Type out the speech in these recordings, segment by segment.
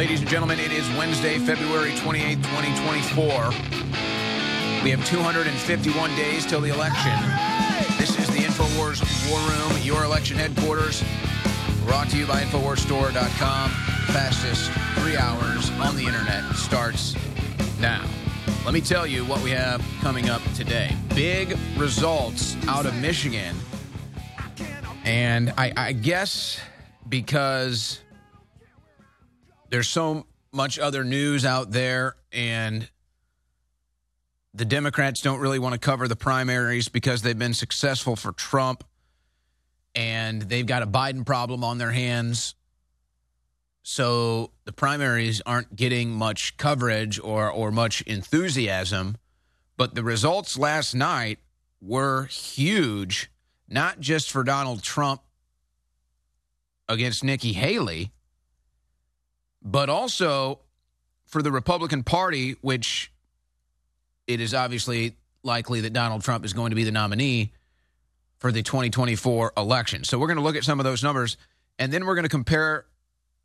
Ladies and gentlemen, it is Wednesday, February 28, 2024. We have 251 days till the election. This is the InfoWars War Room, your election headquarters. Brought to you by InfoWarsStore.com. Fastest three hours on the internet starts now. Let me tell you what we have coming up today. Big results out of Michigan. And I, I guess because there's so much other news out there and the Democrats don't really want to cover the primaries because they've been successful for Trump and they've got a Biden problem on their hands. So the primaries aren't getting much coverage or, or much enthusiasm. But the results last night were huge, not just for Donald Trump against Nikki Haley, but also for the Republican Party, which it is obviously likely that Donald Trump is going to be the nominee for the 2024 election. So we're going to look at some of those numbers, and then we're going to compare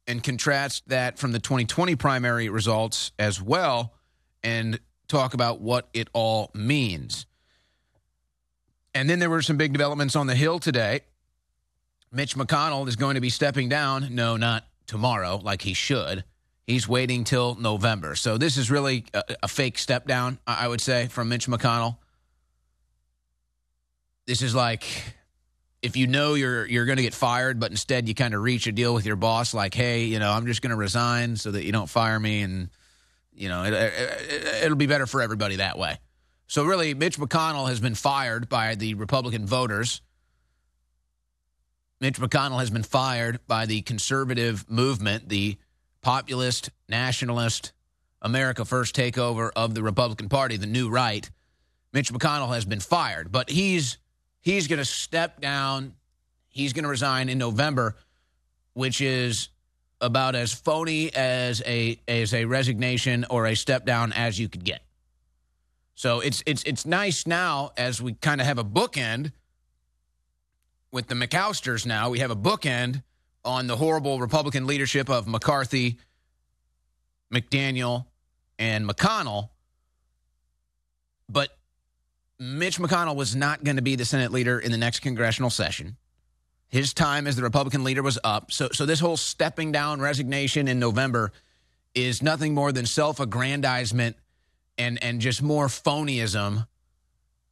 and contrast that from the 2020 primary results as well and talk about what it all means. And then there were some big developments on the Hill today. Mitch McConnell is going to be stepping down. No, not tomorrow, like he should. He's waiting till November. So this is really a, a fake step down, I would say, from Mitch McConnell. This is like if you know you're you're going to get fired, but instead you kind of reach a deal with your boss, like, hey, you know, I'm just going to resign so that you don't fire me, and you know, it, it, it'll be better for everybody that way. So really, Mitch McConnell has been fired by the Republican voters. Mitch McConnell has been fired by the conservative movement, the populist, nationalist, America First takeover of the Republican Party, the new right. Mitch McConnell has been fired, but he's he's going to step down. He's going to resign in November, which is about as phony as a as a resignation or a step down as you could get. So it's it's it's nice now as we kind of have a bookend with the McAllisters. Now we have a bookend on the horrible Republican leadership of McCarthy, McDaniel, and McConnell. But Mitch McConnell was not going to be the Senate leader in the next congressional session. His time as the Republican leader was up. So, so this whole stepping down resignation in November is nothing more than self-aggrandizement and and just more phonyism,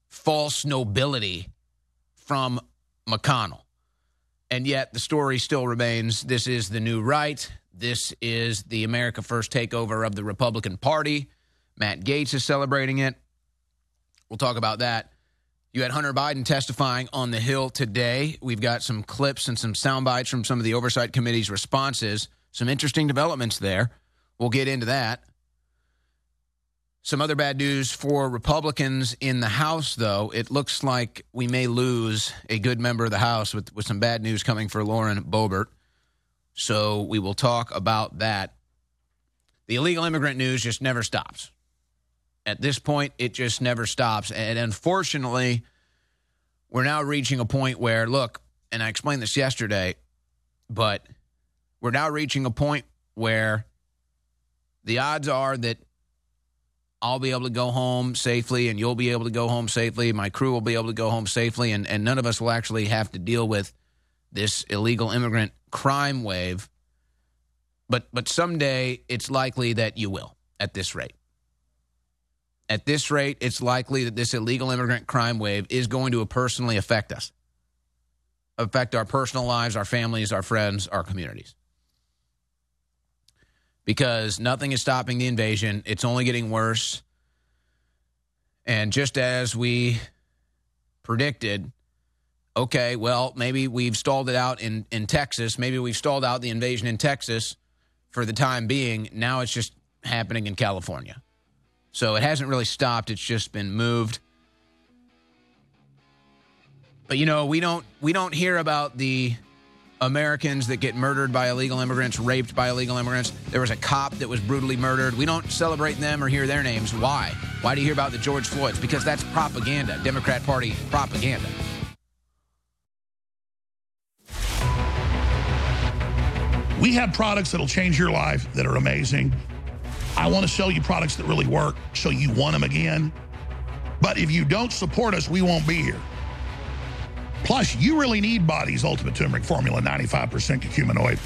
false nobility from McConnell. And yet the story still remains this is the new right. This is the America First takeover of the Republican Party. Matt Gaetz is celebrating it. We'll talk about that. You had Hunter Biden testifying on the Hill today. We've got some clips and some sound bites from some of the Oversight Committee's responses. Some interesting developments there. We'll get into that. Some other bad news for Republicans in the House, though. It looks like we may lose a good member of the House with, with some bad news coming for Lauren Boebert. So we will talk about that. The illegal immigrant news just never stops at this point, it just never stops. And unfortunately, we're now reaching a point where, look, and I explained this yesterday, but we're now reaching a point where the odds are that I'll be able to go home safely and you'll be able to go home safely. My crew will be able to go home safely, and, and none of us will actually have to deal with this illegal immigrant crime wave. But, but someday it's likely that you will at this rate. At this rate, it's likely that this illegal immigrant crime wave is going to personally affect us, affect our personal lives, our families, our friends, our communities. Because nothing is stopping the invasion, it's only getting worse. And just as we predicted, okay, well, maybe we've stalled it out in, in Texas. Maybe we've stalled out the invasion in Texas for the time being. Now it's just happening in California. So it hasn't really stopped, it's just been moved. But you know, we don't we don't hear about the Americans that get murdered by illegal immigrants, raped by illegal immigrants. There was a cop that was brutally murdered. We don't celebrate them or hear their names. Why? Why do you hear about the George Floyds? Because that's propaganda, Democrat Party propaganda. We have products that'll change your life that are amazing. I want to sell you products that really work so you want them again. But if you don't support us, we won't be here. Plus, you really need Body's Ultimate Turmeric Formula, 95% curcuminoid.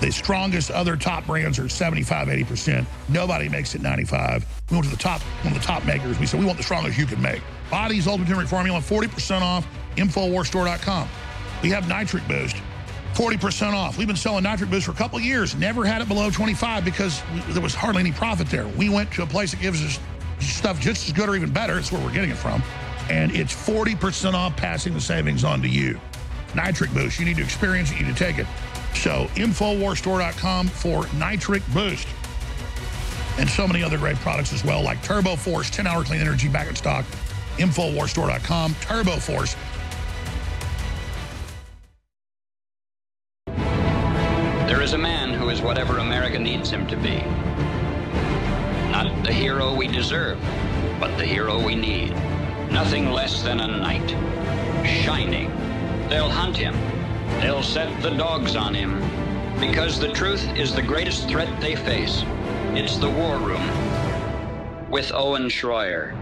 The strongest other top brands are 75, 80%. Nobody makes it 95. We went to the top, one of the top makers. We said, we want the strongest you can make. Body's Ultimate Turmeric Formula, 40% off, InfoWarsStore.com. We have Nitric Boost, 40% off. We've been selling Nitric Boost for a couple years. Never had it below 25 because there was hardly any profit there. We went to a place that gives us stuff just as good or even better. It's where we're getting it from. And it's 40% off passing the savings on to you. Nitric Boost. You need to experience it. You need to take it. So InfoWarsStore.com for Nitric Boost. And so many other great products as well, like Turbo Force, 10-hour clean energy back in stock. InfoWarsStore.com, Turbo Force. There is a man who is whatever America needs him to be. Not the hero we deserve, but the hero we need. Nothing less than a knight. Shining. They'll hunt him. They'll set the dogs on him. Because the truth is the greatest threat they face. It's the war room. With Owen Shroyer.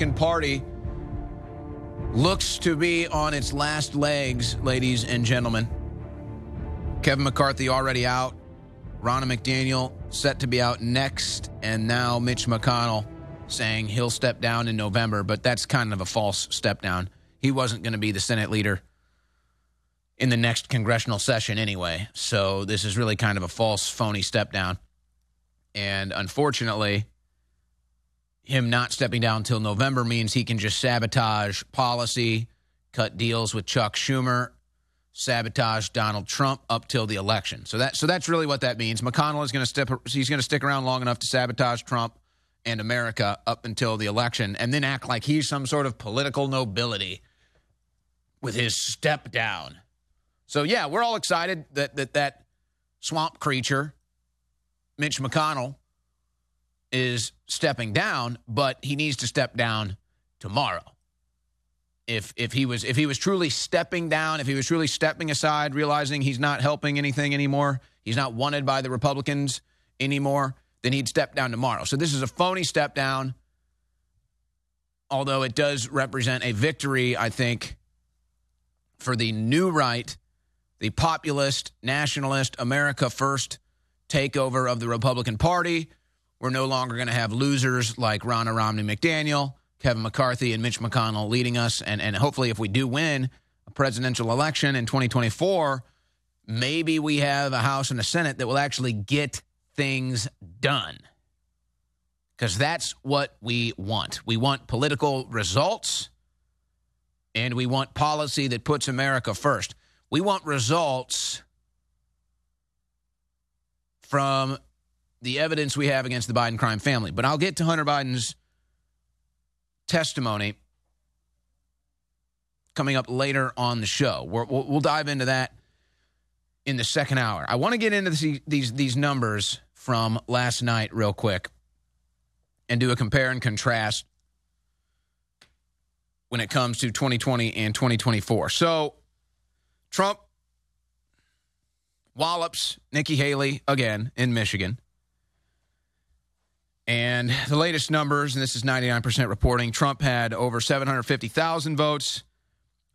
Republican Party looks to be on its last legs, ladies and gentlemen. Kevin McCarthy already out. Ronna McDaniel set to be out next. And now Mitch McConnell saying he'll step down in November, but that's kind of a false step down. He wasn't going to be the Senate leader in the next congressional session anyway. So this is really kind of a false, phony step down. And unfortunately, him not stepping down until November means he can just sabotage policy, cut deals with Chuck Schumer, sabotage Donald Trump up till the election. So that so that's really what that means. McConnell is going to step he's going to stick around long enough to sabotage Trump and America up until the election and then act like he's some sort of political nobility with his step down. So yeah, we're all excited that that that swamp creature Mitch McConnell is stepping down, but he needs to step down tomorrow. If if he was if he was truly stepping down, if he was truly stepping aside, realizing he's not helping anything anymore, he's not wanted by the Republicans anymore, then he'd step down tomorrow. So this is a phony step down. Although it does represent a victory, I think, for the new right, the populist, nationalist, America first takeover of the Republican Party. We're no longer going to have losers like Ronna Romney McDaniel, Kevin McCarthy, and Mitch McConnell leading us. And, and hopefully, if we do win a presidential election in 2024, maybe we have a House and a Senate that will actually get things done. Because that's what we want. We want political results and we want policy that puts America first. We want results from the evidence we have against the Biden crime family. But I'll get to Hunter Biden's testimony coming up later on the show. we will we'll dive into that in the second hour. I want to get into these these numbers from last night real quick and do a compare and contrast when it comes to 2020 and 2024. So Trump wallops Nikki Haley again in Michigan. And the latest numbers, and this is 99% reporting, Trump had over 750,000 votes.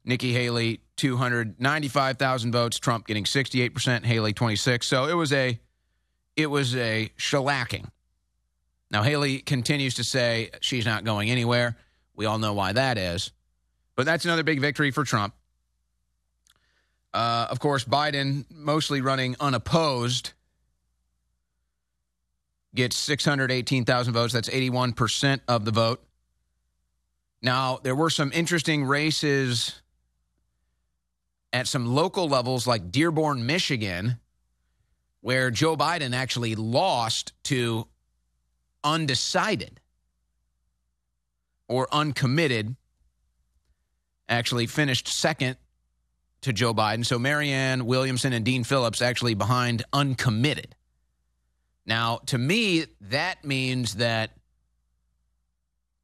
Nikki Haley 295,000 votes, Trump getting 68%, Haley 26. So it was a it was a shellacking. Now Haley continues to say she's not going anywhere. We all know why that is. But that's another big victory for Trump. Uh, of course, Biden, mostly running unopposed, gets 618,000 votes. That's 81% of the vote. Now, there were some interesting races at some local levels like Dearborn, Michigan, where Joe Biden actually lost to undecided or uncommitted, actually finished second to Joe Biden. So Marianne Williamson and Dean Phillips actually behind uncommitted. Now, to me, that means that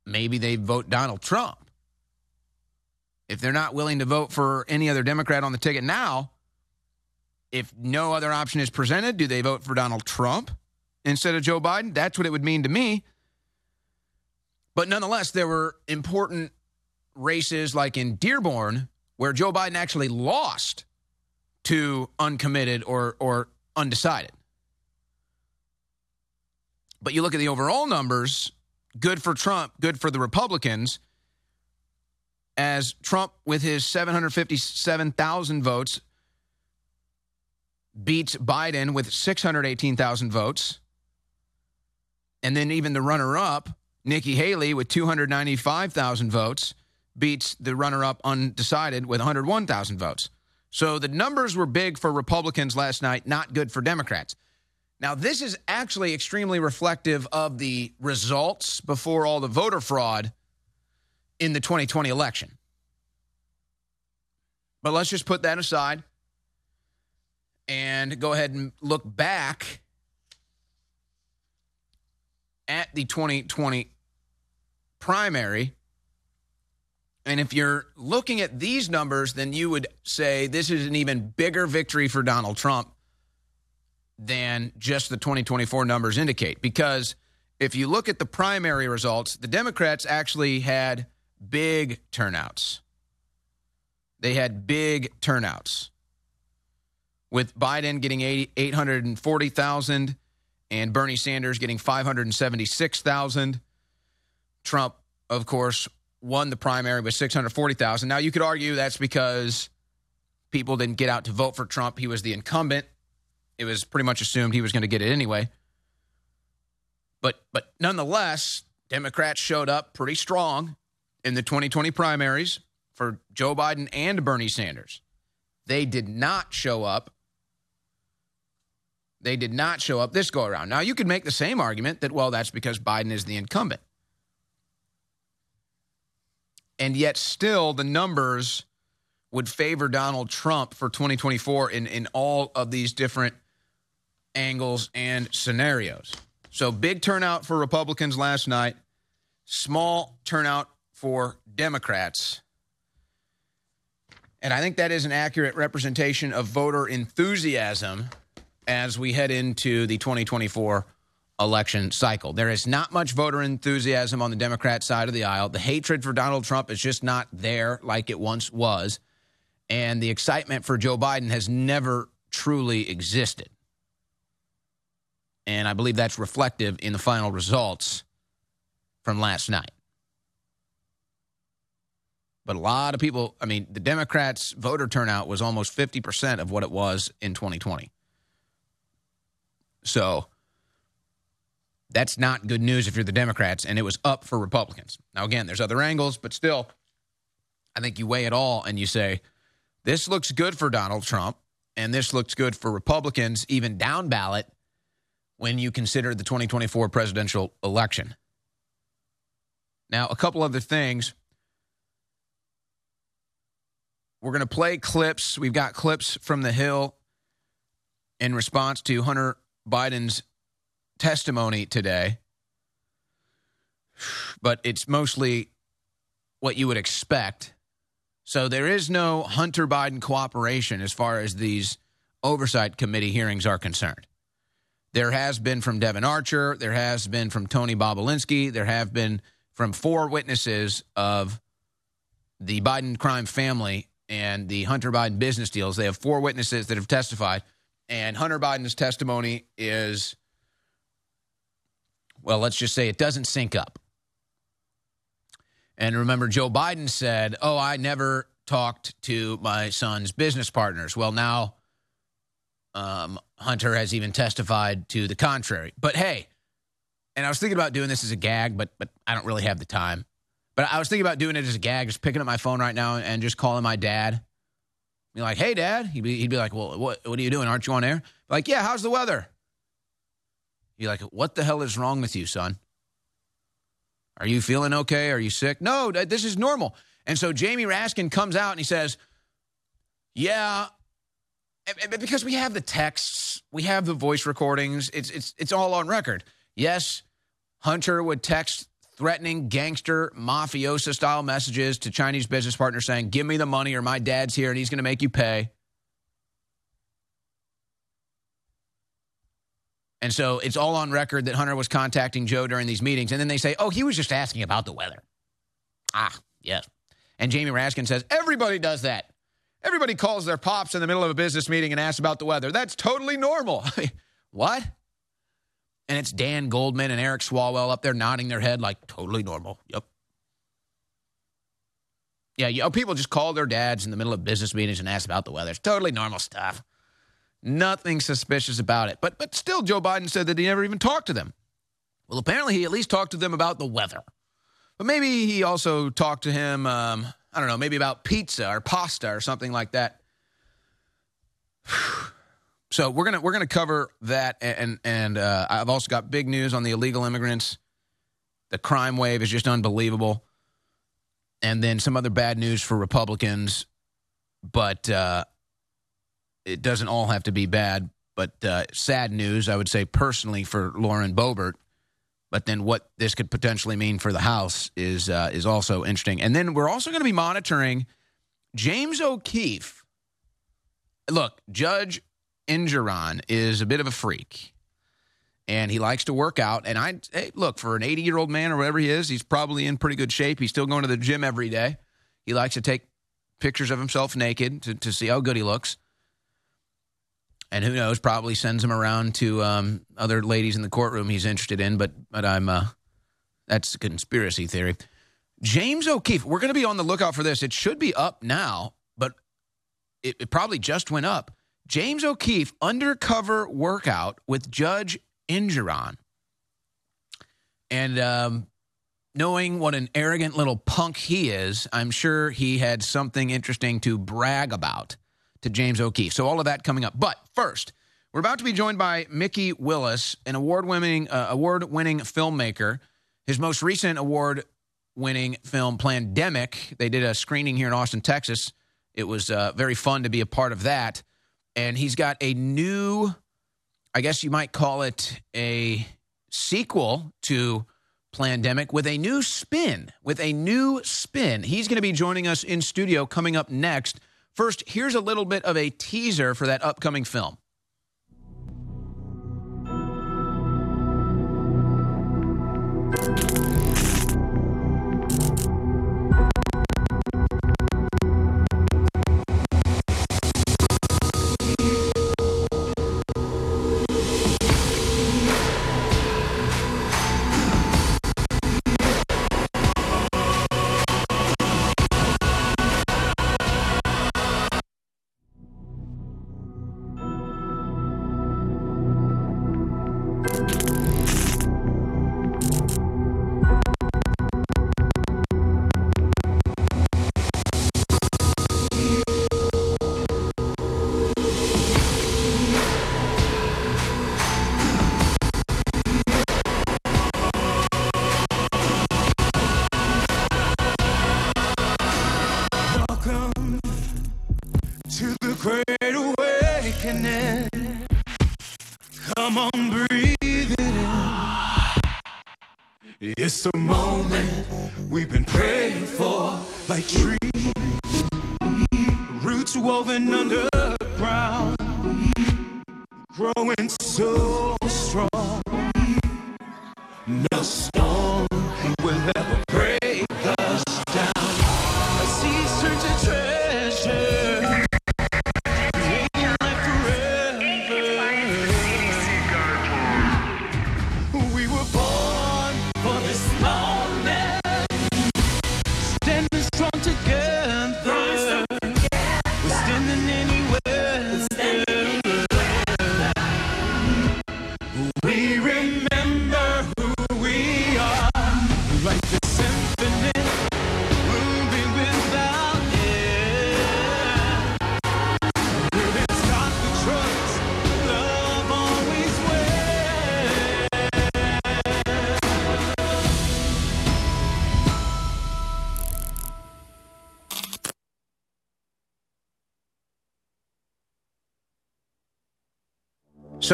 maybe they vote Donald Trump. If they're not willing to vote for any other Democrat on the ticket now, if no other option is presented, do they vote for Donald Trump instead of Joe Biden? That's what it would mean to me. But nonetheless, there were important races like in Dearborn where Joe Biden actually lost to uncommitted or, or undecided. But you look at the overall numbers, good for Trump, good for the Republicans, as Trump, with his 757,000 votes, beats Biden with 618,000 votes. And then even the runner up, Nikki Haley, with 295,000 votes, beats the runner up undecided with 101,000 votes. So the numbers were big for Republicans last night, not good for Democrats. Now, this is actually extremely reflective of the results before all the voter fraud in the 2020 election. But let's just put that aside and go ahead and look back at the 2020 primary. And if you're looking at these numbers, then you would say this is an even bigger victory for Donald Trump than just the 2024 numbers indicate. Because if you look at the primary results, the Democrats actually had big turnouts. They had big turnouts, with Biden getting 840,000 and Bernie Sanders getting 576,000. Trump, of course, won the primary with 640,000. Now, you could argue that's because people didn't get out to vote for Trump. He was the incumbent it was pretty much assumed he was going to get it anyway. But but nonetheless, Democrats showed up pretty strong in the 2020 primaries for Joe Biden and Bernie Sanders. They did not show up. They did not show up this go around. Now, you could make the same argument that, well, that's because Biden is the incumbent. And yet, still, the numbers would favor Donald Trump for 2024 in, in all of these different angles, and scenarios. So, big turnout for Republicans last night, small turnout for Democrats. And I think that is an accurate representation of voter enthusiasm as we head into the 2024 election cycle. There is not much voter enthusiasm on the Democrat side of the aisle. The hatred for Donald Trump is just not there like it once was. And the excitement for Joe Biden has never truly existed. And I believe that's reflective in the final results from last night. But a lot of people, I mean, the Democrats' voter turnout was almost 50% of what it was in 2020. So that's not good news if you're the Democrats, and it was up for Republicans. Now, again, there's other angles, but still, I think you weigh it all and you say, this looks good for Donald Trump, and this looks good for Republicans, even down ballot when you consider the 2024 presidential election. Now, a couple other things. We're going to play clips. We've got clips from the Hill in response to Hunter Biden's testimony today. But it's mostly what you would expect. So there is no Hunter Biden cooperation as far as these oversight committee hearings are concerned. There has been from Devon Archer. There has been from Tony Bobulinski. There have been from four witnesses of the Biden crime family and the Hunter Biden business deals. They have four witnesses that have testified. And Hunter Biden's testimony is, well, let's just say it doesn't sync up. And remember, Joe Biden said, Oh, I never talked to my son's business partners. Well, now um, Hunter has even testified to the contrary. But hey, and I was thinking about doing this as a gag, but but I don't really have the time. But I was thinking about doing it as a gag, just picking up my phone right now and just calling my dad Be like, hey, Dad. He'd be, he'd be like, well, what, what are you doing? Aren't you on air? Like, yeah, how's the weather? He'd be like, what the hell is wrong with you, son? Are you feeling okay? Are you sick? No, this is normal. And so Jamie Raskin comes out and he says, yeah, because we have the texts, we have the voice recordings, it's, it's, it's all on record. Yes, Hunter would text threatening gangster mafiosa style messages to Chinese business partners saying, Give me the money or my dad's here and he's going to make you pay. And so it's all on record that Hunter was contacting Joe during these meetings. And then they say, Oh, he was just asking about the weather. Ah, yes. And Jamie Raskin says, Everybody does that. Everybody calls their pops in the middle of a business meeting and asks about the weather. That's totally normal. what? And it's Dan Goldman and Eric Swalwell up there nodding their head like totally normal. Yep. Yeah, you know, people just call their dads in the middle of business meetings and ask about the weather. It's totally normal stuff. Nothing suspicious about it. But but still, Joe Biden said that he never even talked to them. Well, apparently he at least talked to them about the weather. But maybe he also talked to him, um, I don't know, maybe about pizza or pasta or something like that. So we're gonna we're gonna cover that, and and uh, I've also got big news on the illegal immigrants. The crime wave is just unbelievable, and then some other bad news for Republicans, but uh, it doesn't all have to be bad. But uh, sad news, I would say personally for Lauren Boebert. But then what this could potentially mean for the House is uh, is also interesting. And then we're also going to be monitoring James O'Keefe. Look, Judge Engoron is a bit of a freak and he likes to work out. And I hey, look for an 80 year old man or whatever he is, he's probably in pretty good shape. He's still going to the gym every day. He likes to take pictures of himself naked to, to see how good he looks. And who knows, probably sends him around to um, other ladies in the courtroom he's interested in. But but I'm uh, that's a conspiracy theory. James O'Keefe, we're going to be on the lookout for this. It should be up now, but it, it probably just went up. James O'Keefe undercover workout with Judge Engoron. And um, knowing what an arrogant little punk he is, I'm sure he had something interesting to brag about to James O'Keefe. So all of that coming up. But first, we're about to be joined by Mikki Willis, an award-winning uh, award-winning filmmaker. His most recent award-winning film, Plandemic, they did a screening here in Austin, Texas. It was uh, very fun to be a part of that and he's got a new, I guess you might call it a sequel to Plandemic with a new spin. With a new spin. He's going to be joining us in studio coming up next. First, here's a little bit of a teaser for that upcoming film.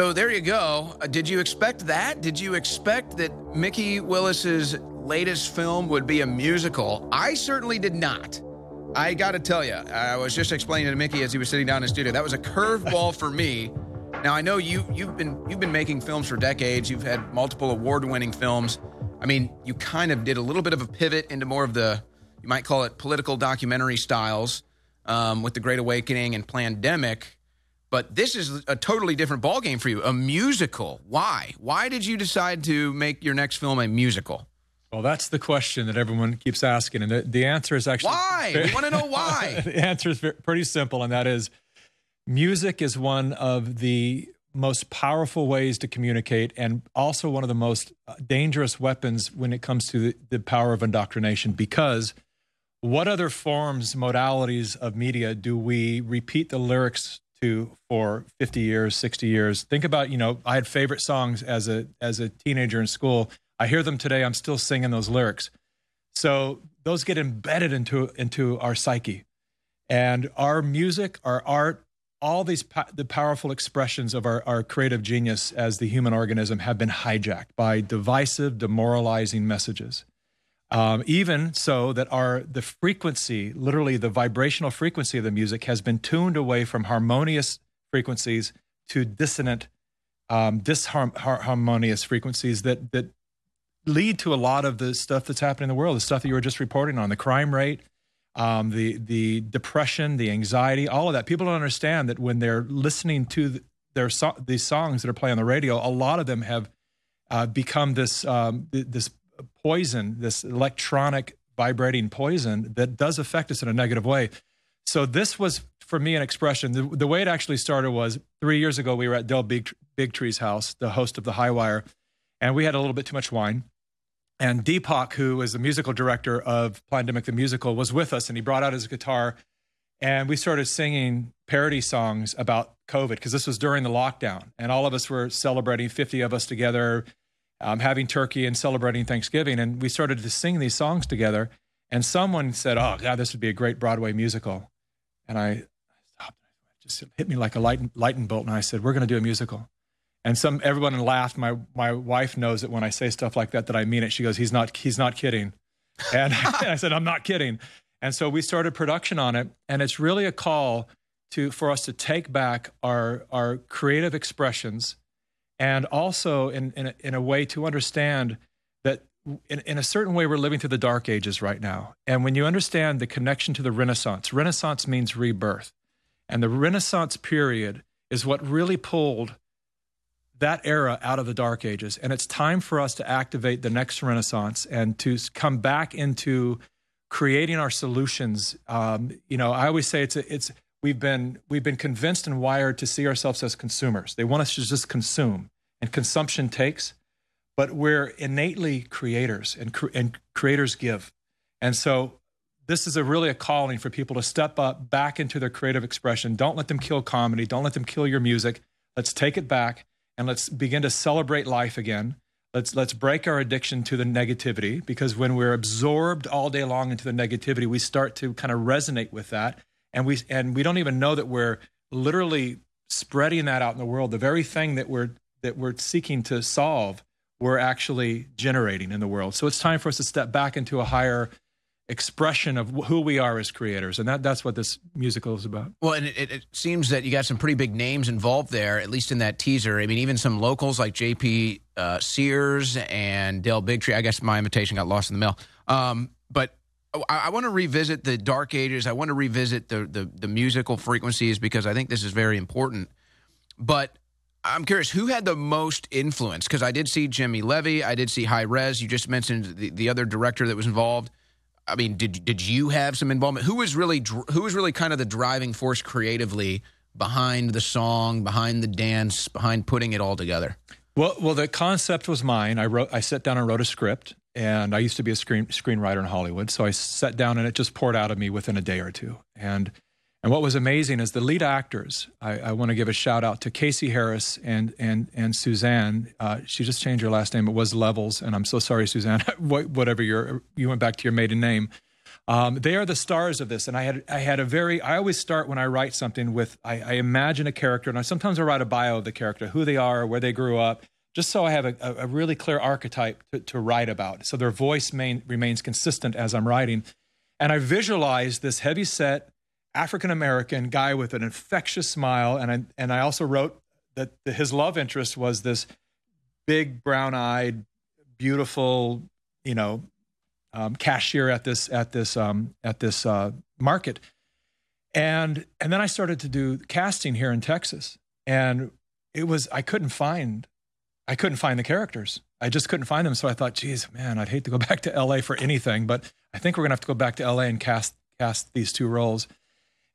So there you go. Uh, did you expect that? Did you expect that Mikki Willis's latest film would be a musical? I certainly did not. I got to tell you, I was just explaining to Mikki as he was sitting down in the studio. That was a curveball for me. Now I know you you've been you've been making films for decades. You've had multiple award-winning films. I mean, you kind of did a little bit of a pivot into more of the you might call it political documentary styles um, with the Great Awakening and Plandemic. But this is a totally different ballgame for you. A musical. Why? Why did you decide to make your next film a musical? Well, that's the question that everyone keeps asking, and the, the answer is actually why. we want to know why. the answer is pretty simple, and that is music is one of the most powerful ways to communicate and also one of the most uh, dangerous weapons when it comes to the, the power of indoctrination because what other forms modalities of media do we repeat the lyrics to for 50 years 60 years think about you know i had favorite songs as a as a teenager in school I hear them today. I'm still singing those lyrics. So those get embedded into into our psyche, and our music, our art, all these the powerful expressions of our, our creative genius as the human organism have been hijacked by divisive, demoralizing messages. Um, even so that our the frequency, literally the vibrational frequency of the music, has been tuned away from harmonious frequencies to dissonant, um, disharmonious frequencies that that lead to a lot of the stuff that's happening in the world, the stuff that you were just reporting on, the crime rate, um, the the depression, the anxiety, all of that. People don't understand that when they're listening to their so- these songs that are playing on the radio, a lot of them have uh, become this um, this poison, this electronic vibrating poison that does affect us in a negative way. So this was for me an expression. The, the way it actually started was three years ago. We were at Del Big, Trees house, the host of the High Wire, and we had a little bit too much wine and Deepak, who was the musical director of Plandemic the Musical, was with us and he brought out his guitar and we started singing parody songs about COVID because this was during the lockdown. And all of us were celebrating, 50 of us together, um, having turkey and celebrating Thanksgiving. And we started to sing these songs together. And someone said, Oh, God, this would be a great Broadway musical. And I stopped. It just hit me like a light, lightning bolt. And I said, We're going to do a musical. And some everyone laughed. My my wife knows that when I say stuff like that, that I mean it. She goes, "He's not he's not kidding," and, I said, "I'm not kidding." And so we started production on it, and it's really a call to for us to take back our our creative expressions, and also in in a, in a way to understand that in, in a certain way we're living through the dark ages right now. And when you understand the connection to the Renaissance, Renaissance means rebirth, and the Renaissance period is what really pulled that era out of the dark ages. And it's time for us to activate the next renaissance and to come back into creating our solutions. Um, you know i always say it's a, it's we've been we've been convinced and wired to see ourselves as consumers. They want us to just consume and consumption takes but we're innately creators and, and creators give. And so this is a really a calling for people to step up back into their creative expression. Don't let them kill comedy. Don't let them kill your music. Let's take it back and let's begin to celebrate life again. Let's let's break our addiction to the negativity because when we're absorbed all day long into the negativity, we start to kind of resonate with that, and we and we don't even know that we're literally spreading that out in the world. The very thing that we're that we're seeking to solve, we're actually generating in the world. So it's time for us to step back into a higher expression of who we are as creators. And that that's what this musical is about. Well and it, it, seems that you got some pretty big names involved there at least in that teaser. I mean even some locals like jp uh, sears and dale bigtree. I guess my invitation got lost in the mail. Um, but Oh, I, I want to revisit the dark ages i want to revisit the, the the musical frequencies because i think this is very important but I'm curious who had the most influence because I did see Jimmy Levy, I did see Hi-Rez. You just mentioned the, the other director that was involved. I mean, did did you have some involvement? Who was really who was really kind of the driving force creatively behind the song, behind the dance, behind putting it all together? Well, well, the concept was mine. I wrote, I sat down and wrote a script, and I used to be a screen screenwriter in Hollywood, so I sat down and it just poured out of me within a day or two. And and what was amazing is the lead actors. I, I want to give a shout out to Casey Harris and and and Suzanne. Uh, she just changed her last name. It was Levels, and I'm so sorry, Suzanne. whatever your you went back to your maiden name. Um, they are the stars of this, and I had I had a very. I always start when I write something with I, I imagine a character, and I sometimes I write a bio of the character, who they are, where they grew up, just so I have a, a really clear archetype to, to write about. So their voice main, remains consistent as I'm writing, and I visualize this heavy set African American guy with an infectious smile, and I and I also wrote that the, his love interest was this big brown eyed, beautiful, you know, um, cashier at this at this um, at this uh, market, and and then I started to do casting here in Texas, and it was I couldn't find I couldn't find the characters. I just couldn't find them. So I thought, geez, man, I'd hate to go back to LA for anything, but I think we're gonna have to go back to LA and cast cast these two roles.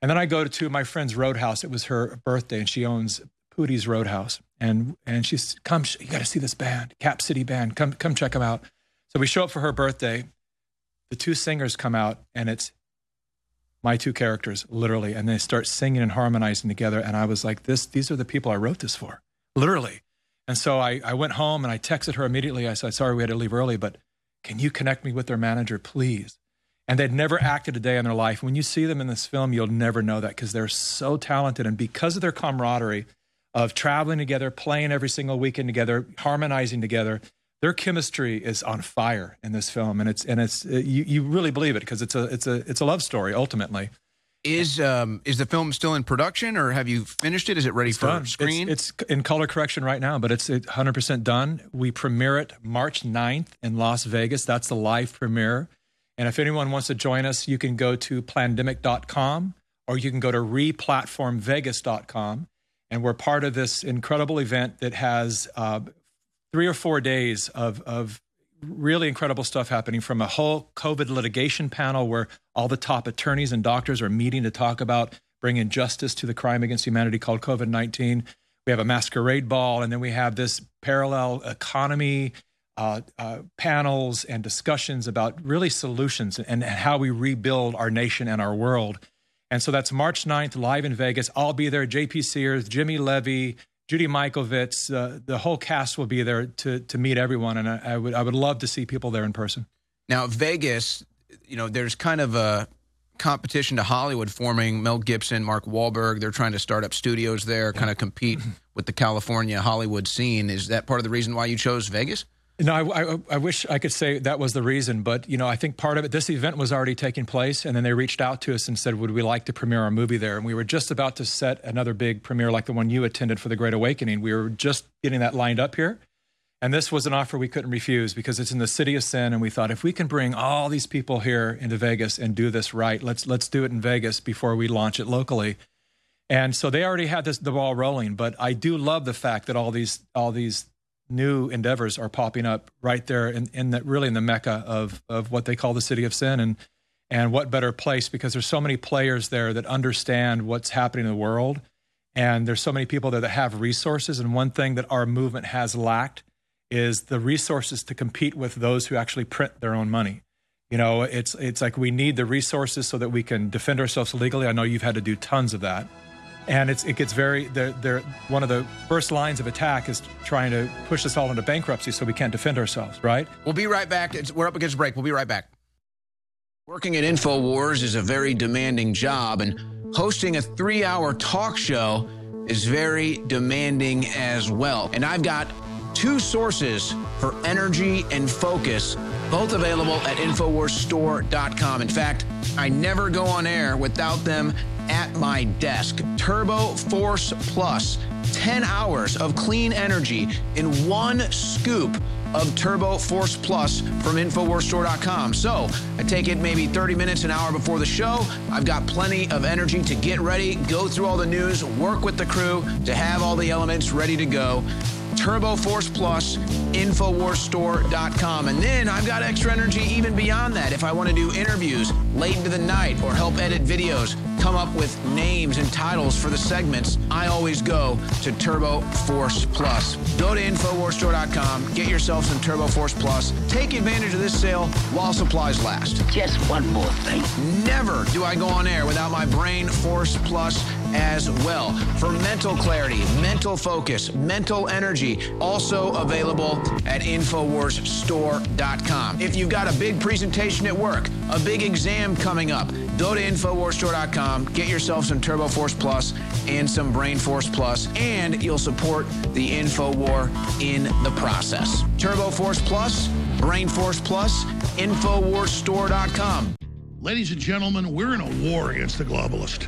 And then I go to my friend's Roadhouse. It was her birthday, and she owns Poodie's Roadhouse. And and she's come, you got to see this band, Cap City Band. Come come check them out. So we show up for her birthday. The two singers come out, and it's my two characters, literally, and they start singing and harmonizing together. And I was like, this, these are the people I wrote this for, literally. And so I, I went home and I texted her immediately. I said, sorry, we had to leave early, but can you connect me with their manager, please? And they'd never acted a day in their life. When you see them in this film, you'll never know that because they're so talented. And because of their camaraderie of traveling together, playing every single weekend together, harmonizing together, their chemistry is on fire in this film. And it's, and it's, you, you really believe it because it's a, it's a, it's a love story ultimately. Is um is the film still in production or have you finished it? Is it ready It's for done. screen? It's, it's in color correction right now, but it's 100% done. We premiere it March 9th in Las Vegas. That's the live premiere. And if anyone wants to join us, you can go to plandemic.com or you can go to replatformvegas.com. And we're part of this incredible event that has uh, three or four days of, of really incredible stuff happening from a whole COVID litigation panel where all the top attorneys and doctors are meeting to talk about bringing justice to the crime against humanity called COVID 19. We have a masquerade ball, and then we have this parallel economy uh, uh, panels and discussions about really solutions and, and how we rebuild our nation and our world. And so that's March 9th, live in Vegas. I'll be there. JP Sears, Jimmy Levy, Judy Mikovits, uh, the whole cast will be there to to meet everyone, and I, I would I would love to see people there in person. Now, Vegas, you know, there's kind of a competition to Hollywood forming. Mel Gibson, Mark Wahlberg, they're trying to start up studios there, kind of compete with the California Hollywood scene. Is that part of the reason why you chose Vegas? No, I, I, I wish I could say that was the reason, but you know, I think part of it. This event was already taking place, and then they reached out to us and said, "Would we like to premiere our movie there?" And we were just about to set another big premiere like the one you attended for the Great Awakening. We were just getting that lined up here, and this was an offer we couldn't refuse because it's in the city of sin, and we thought if we can bring all these people here into Vegas and do this right, let's let's do it in Vegas before we launch it locally. And so they already had this the ball rolling, but I do love the fact that all these all these new endeavors are popping up right there in, in the really in the mecca of of what they call the city of sin. And and what better place because there's so many players there that understand what's happening in the world. And there's so many people there that have resources. And one thing that our movement has lacked is the resources to compete with those who actually print their own money. You know it's it's like we need the resources so that we can defend ourselves legally. I know you've had to do tons of that and it gets very they're, they're one of the first lines of attack is trying to push us all into bankruptcy so we can't defend ourselves right We'll be right back. It's, we're up against break. We'll be right back. Working at InfoWars is a very demanding job, and hosting a three hour talk show is very demanding as well. And I've got two sources for energy and focus, both available at InfoWarsStore.com. In fact, I never go on air without them at my desk. Turbo Force Plus, 10 hours of clean energy in one scoop of Turbo Force Plus from InfoWarsStore.com. So I take it maybe 30 minutes, an hour before the show. I've got plenty of energy to get ready, go through all the news, work with the crew to have all the elements ready to go. Turbo Force Plus, InfoWarsStore.com. And then I've got extra energy even beyond that. If I want to do interviews late into the night or help edit videos, come up with names and titles for the segments, I always go to Turbo Force Plus. Go to InfoWarsStore.com, get yourself some Turbo Force Plus, take advantage of this sale while supplies last. Just one more thing. Never do I go on air without my Brain Force Plus as well. For mental clarity, mental focus, mental energy, also available at InfoWarsStore.com. If you've got a big presentation at work, a big exam coming up. Go to InfoWarsStore.com, get yourself some Turbo Force Plus and some Brain Force Plus, and you'll support the InfoWar in the process. Turbo Force Plus, Brain Force Plus, InfoWarsStore.com. Ladies and gentlemen, we're in a war against the globalist,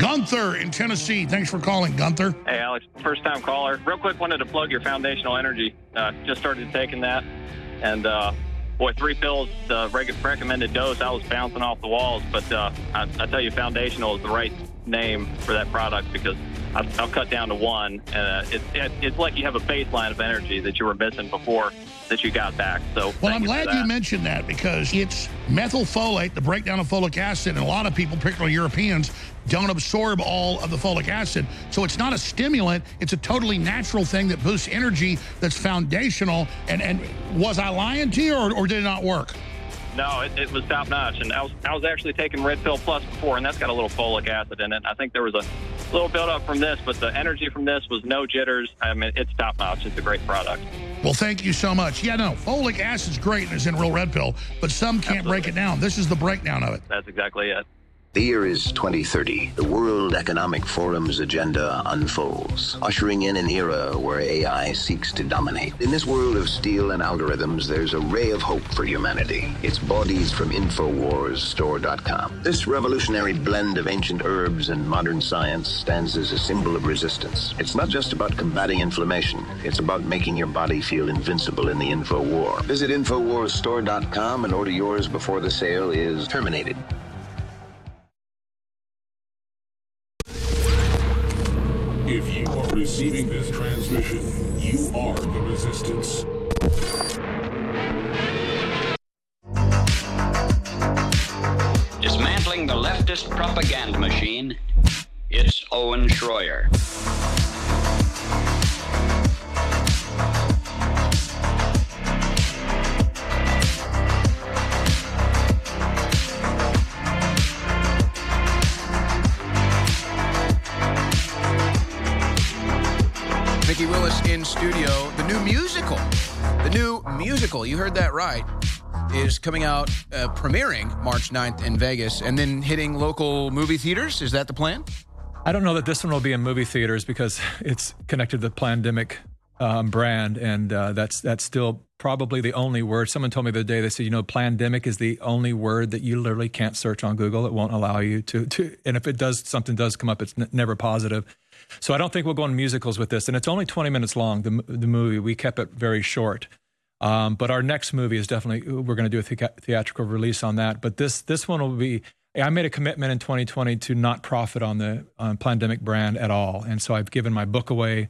Gunther in Tennessee. Thanks for calling, Gunther. Hey, Alex, first time caller. Real quick, wanted to plug your foundational energy. Uh, just started taking that. And, uh, boy, three pills, the reg- recommended dose, I was bouncing off the walls. But uh, I, I tell you, foundational is the right name for that product because I've, I've cut down to one. And uh, it, it, it's like you have a baseline of energy that you were missing before that you got back. So, Well, I'm you glad you mentioned that because it's methylfolate, the breakdown of folic acid, and a lot of people, particularly Europeans, don't absorb all of the folic acid. So it's not a stimulant, it's a totally natural thing that boosts energy that's foundational. And, and was I lying to you or, or did it not work? No, it, it was top notch, and I was I was actually taking Red Pill Plus before, and that's got a little folic acid in it. I think there was a little buildup from this, but the energy from this was no jitters. I mean, it's top notch. It's a great product. Well, thank you so much. Yeah, no, folic acid's great and it's in real red pill, but some can't break it down. This is the breakdown of it. That's exactly it. The year is 2030. The World Economic Forum's agenda unfolds, ushering in an era where AI seeks to dominate. In this world of steel and algorithms, there's a ray of hope for humanity. It's bodies from InfoWarsStore.com. This revolutionary blend of ancient herbs and modern science stands as a symbol of resistance. It's not just about combating inflammation, it's about making your body feel invincible in the info war. Visit InfoWarsStore.com and order yours before the sale is terminated. If you are receiving this transmission, you are the resistance. Dismantling the leftist propaganda machine, it's Owen Shroyer. Mikki Willis in studio. The new musical, the new musical, you heard that right, is coming out, uh, premiering March 9th in Vegas and then hitting local movie theaters. Is that the plan? I don't know that this one will be in movie theaters because it's connected to the Plandemic um, brand, and uh, that's that's still probably the only word. Someone told me the other day they said, you know, plandemic is the only word that you literally can't search on Google. It won't allow you to to, and if it does, something does come up, it's n- never positive. So I don't think we'll go on musicals with this, and it's only 20 minutes long. The the movie we kept it very short. Um, but our next movie is definitely we're going to do a the- theatrical release on that. But this this one will be. I made a commitment in 2020 to not profit on the um, Plandemic brand at all, and so I've given my book away,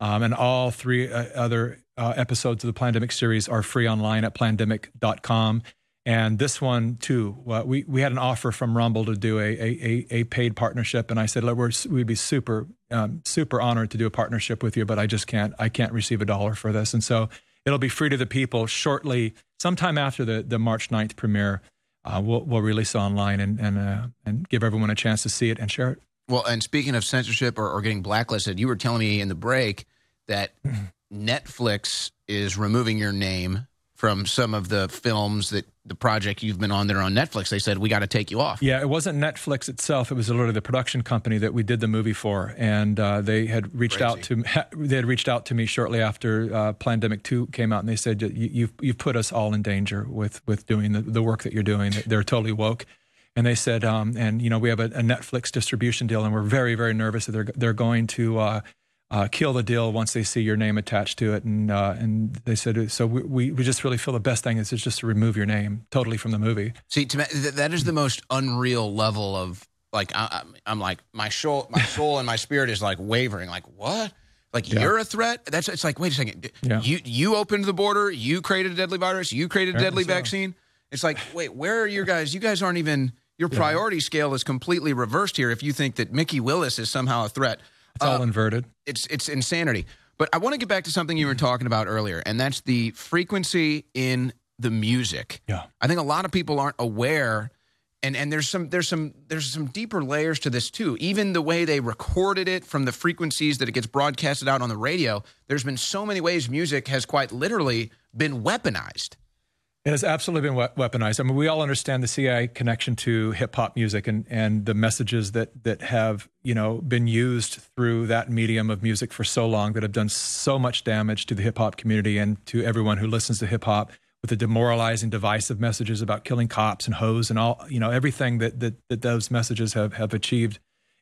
um, and all three uh, other uh, episodes of the Plandemic series are free online at plandemic.com. And this one too, well, we we had an offer from Rumble to do a a, a, a paid partnership, and I said, Look, we're, we'd be super um, super honored to do a partnership with you, but I just can't I can't receive a dollar for this, and so it'll be free to the people shortly, sometime after the the March 9th premiere. Uh, we'll we'll release it online and and uh, and give everyone a chance to see it and share it. Well, and speaking of censorship or, or getting blacklisted, you were telling me in the break that Netflix is removing your name from some of the films that the project you've been on there on Netflix. They said we got to take you off. Yeah, it wasn't Netflix itself. It was literally the production company that we did the movie for, and uh, they had reached out to they had reached out to me shortly after uh, Plandemic Two came out, and they said you, you've you've put us all in danger with with doing the, the work that you're doing. They're totally woke, and they said, um, and you know, we have a, a, Netflix distribution deal, and we're very, very nervous that they're they're going to uh, uh, kill the deal once they see your name attached to it. And uh, and they said, so we, we just really feel the best thing is just to remove your name totally from the movie. See, to me, that is the most unreal level of like I, am like my soul, my soul and my spirit is like wavering. Like what? Like yeah. you're a threat. That's it's like wait a second. Yeah. You you opened the border. You created a deadly virus. You created a deadly so. vaccine. It's like wait, where are your guys? You guys aren't even. Your priority yeah. scale is completely reversed here. If you think that Mikki Willis is somehow a threat, it's uh, all inverted. It's it's insanity. But I want to get back to something you were talking about earlier, and that's the frequency in the music. Yeah, I think a lot of people aren't aware and and there's some there's some there's some deeper layers to this too even the way they recorded it from the frequencies that it gets broadcasted out on the radio there's been so many ways music has quite literally been weaponized it has absolutely been weaponized. I mean, we all understand the CIA connection to hip hop music and, and the messages that that have you know been used through that medium of music for so long that have done so much damage to the hip hop community and to everyone who listens to hip hop with the demoralizing, divisive messages about killing cops and hoes and all, you know, everything that that, that those messages have have achieved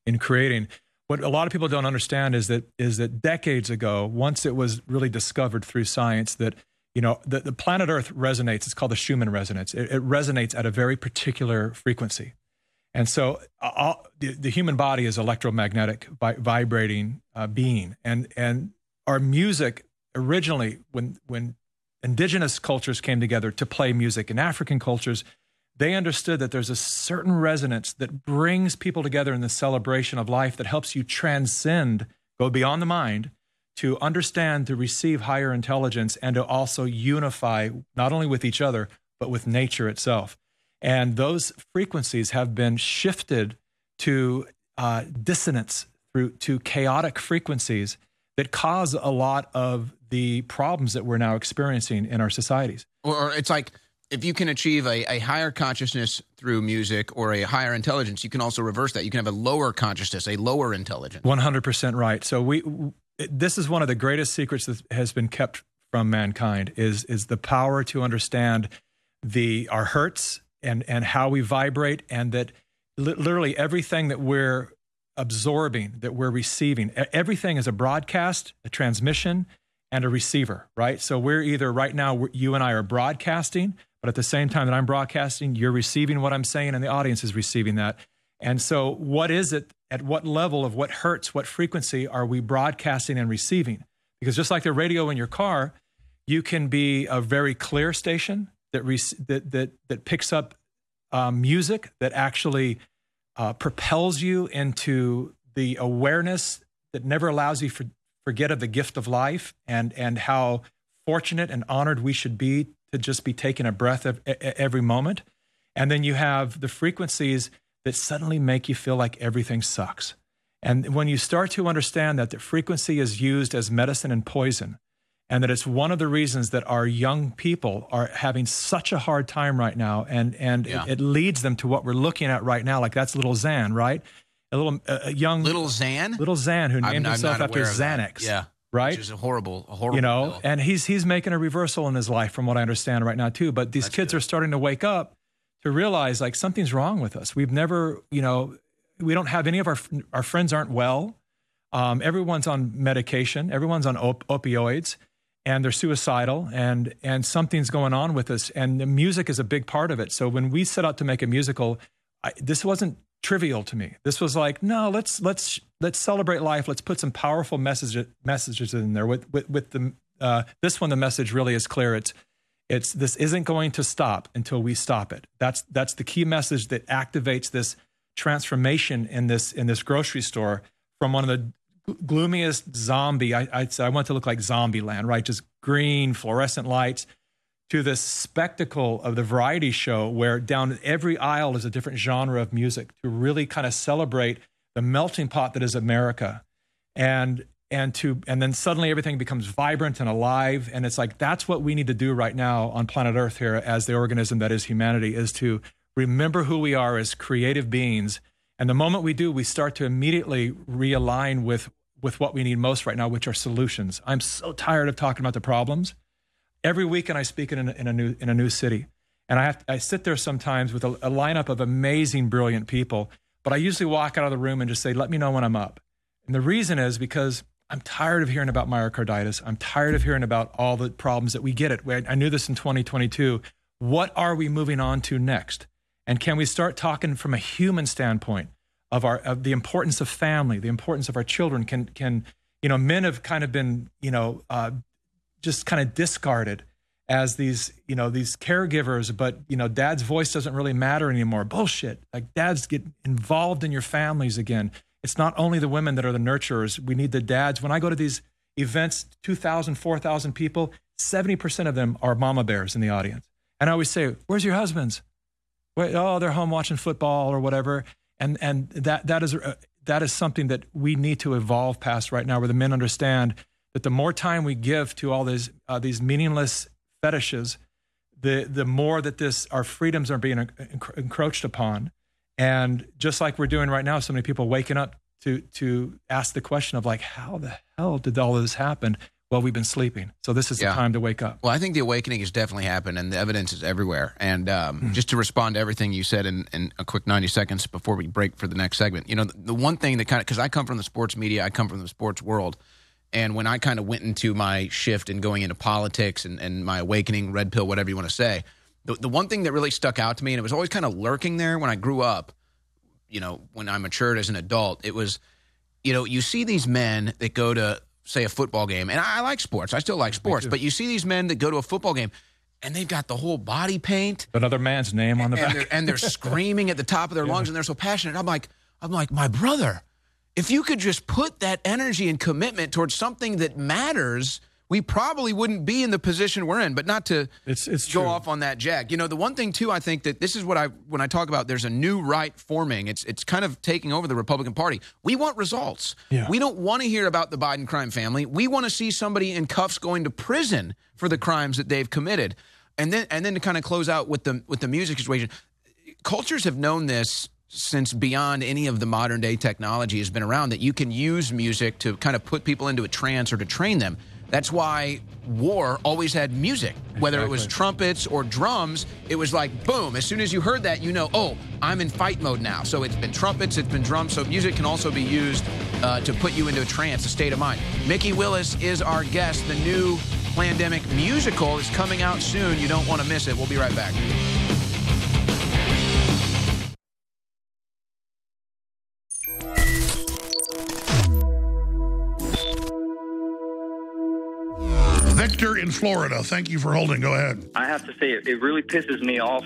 in creating. What a lot of people don't understand is that is that decades ago, once it was really discovered through science that you know the, the planet Earth resonates. It's called the Schumann resonance. It, it resonates at a very particular frequency, and so all, the, the human body is electromagnetic, vibrating uh, being, and and our music originally when when indigenous cultures came together to play music in African cultures, they understood that there's a certain resonance that brings people together in the celebration of life that helps you transcend, go beyond the mind, to understand, to receive higher intelligence, and to also unify not only with each other, but with nature itself. And those frequencies have been shifted to uh, dissonance through to chaotic frequencies that cause a lot of the problems that we're now experiencing in our societies. Or it's like if you can achieve a, a, higher consciousness through music or a higher intelligence, you can also reverse that. You can have a lower consciousness, a lower intelligence. 100% right. So we this is one of the greatest secrets that has been kept from mankind is is the power to understand the our hertz and and how we vibrate and that literally everything that we're absorbing that we're receiving everything is a broadcast, a transmission, and a receiver, right? So we're either right now, you and I are broadcasting, but at the same time that I'm broadcasting, you're receiving what I'm saying and the audience is receiving that. And so, what is it, at what level of what hertz, what frequency are we broadcasting and receiving? Because just like the radio in your car, you can be a very clear station that, re- that, that, that picks up um, music that actually uh, propels you into the awareness that never allows you for, forget of the gift of life and and how fortunate and honored we should be to just be taking a breath of, every moment. And then you have the frequencies that suddenly make you feel like everything sucks. And when you start to understand that the frequency is used as medicine and poison, and that it's one of the reasons that our young people are having such a hard time right now, and and yeah. it, it, leads them to what we're looking at right now. Like that's little Xan, right? a little uh, a young little Xan, little Xan, who named I'm, himself I'm after Xanax. Yeah, right. Which is a horrible, a horrible. You know, and he's he's making a reversal in his life, from what I understand right now too. But these That's kids good. are starting to wake up to realize like something's wrong with us. We've never, you know, we don't have any of our our friends aren't well. Um, everyone's on medication. Everyone's on op- opioids and they're suicidal and and something's going on with us and the music is a big part of it so when we set out to make a musical I, this wasn't trivial to me. This was like, no, let's let's let's celebrate life. Let's put some powerful messages messages in there. With with, with the uh, this one, the message really is clear. It's it's this isn't going to stop until we stop it. That's that's the key message that activates this transformation in this in this grocery store from one of the gloomiest zombie. I I, I want to look like zombie land, right? Just green fluorescent lights to this spectacle of the variety show where down every aisle is a different genre of music to really kind of celebrate the melting pot that is America. And and to and then suddenly everything becomes vibrant and alive. And it's like that's what we need to do right now on planet earth here as the organism that is humanity is to remember who we are as creative beings. And the moment we do we start to immediately realign with with what we need most right now which are solutions. I'm so tired of talking about the problems. Every weekend I speak in a, in a new in a new city, And I have I sit there sometimes with a, a lineup of amazing, brilliant people, but I usually walk out of the room and just say, "Let me know when I'm up." And the reason is because I'm tired of hearing about myocarditis. I'm tired of hearing about all the problems that we get it. I knew this in 2022. What are we moving on to next? And can we start talking from a human standpoint of our of the importance of family, the importance of our children? Can can you know men have kind of been you know uh, just kind of discarded as these you know these caregivers but you know dad's voice doesn't really matter anymore bullshit like dads get involved in your families again it's not only the women that are the nurturers. We need the dads. When i go to these events 2000 4000 people 70% of them are mama bears in the audience. And i always say where's your husbands? Wait, oh they're home watching football or whatever. And and that that is uh, that is something that we need to evolve past right now where the men understand that the more time we give to all these uh, these meaningless fetishes, the the more that this our freedoms are being enc- encroached upon, and just like we're doing right now, so many people waking up to to ask the question of like, how the hell did all of this happen? Well, we've been sleeping, so this is Yeah. the time to wake up. Well, I think the awakening has definitely happened, and the evidence is everywhere. And um, just to respond to everything you said in, in a quick 90 seconds before we break for the next segment, you know, the, the one thing that kind of, because I come from the sports media, I come from the sports world. And when I kind of went into my shift and going into politics and, and my awakening, red pill, whatever you want to say, the, the one thing that really stuck out to me, and it was always kind of lurking there when I grew up, you know, when I matured as an adult, it was, you know, you see these men that go to, say, a football game, and I, I like sports. I still like sports, but you see these men that go to a football game and they've got the whole body paint Another man's name on the and back. they're, and they're screaming at the top of their lungs and they're so passionate. I'm like, I'm like, my brother, if you could just put that energy and commitment towards something that matters, we probably wouldn't be in the position we're in. But not to It's it's go true. off on that jack. You know, the one thing too, I think that this is what I when I talk about there's a new right forming. It's it's kind of taking over the Republican Party. We want results. Yeah. We don't want to hear about the Biden crime family. We want to see somebody in cuffs going to prison for the crimes that they've committed. And then and then to kind of close out with the with the music situation, cultures have known this since beyond any of the modern day technology has been around that you can use music to kind of put people into a trance or to train them. That's why war always had music, whether it was trumpets or drums. It was like boom. As soon as you heard that, you know, oh, I'm in fight mode now. So it's been trumpets, it's been drums. So music can also be used uh, to put you into a trance, a state of mind. Mikki Willis is our guest. The new Plandemic musical is coming out soon. You don't want to miss it. We'll be right back. Victor in Florida, thank you for holding. Go ahead. I have to say, it, it really pisses me off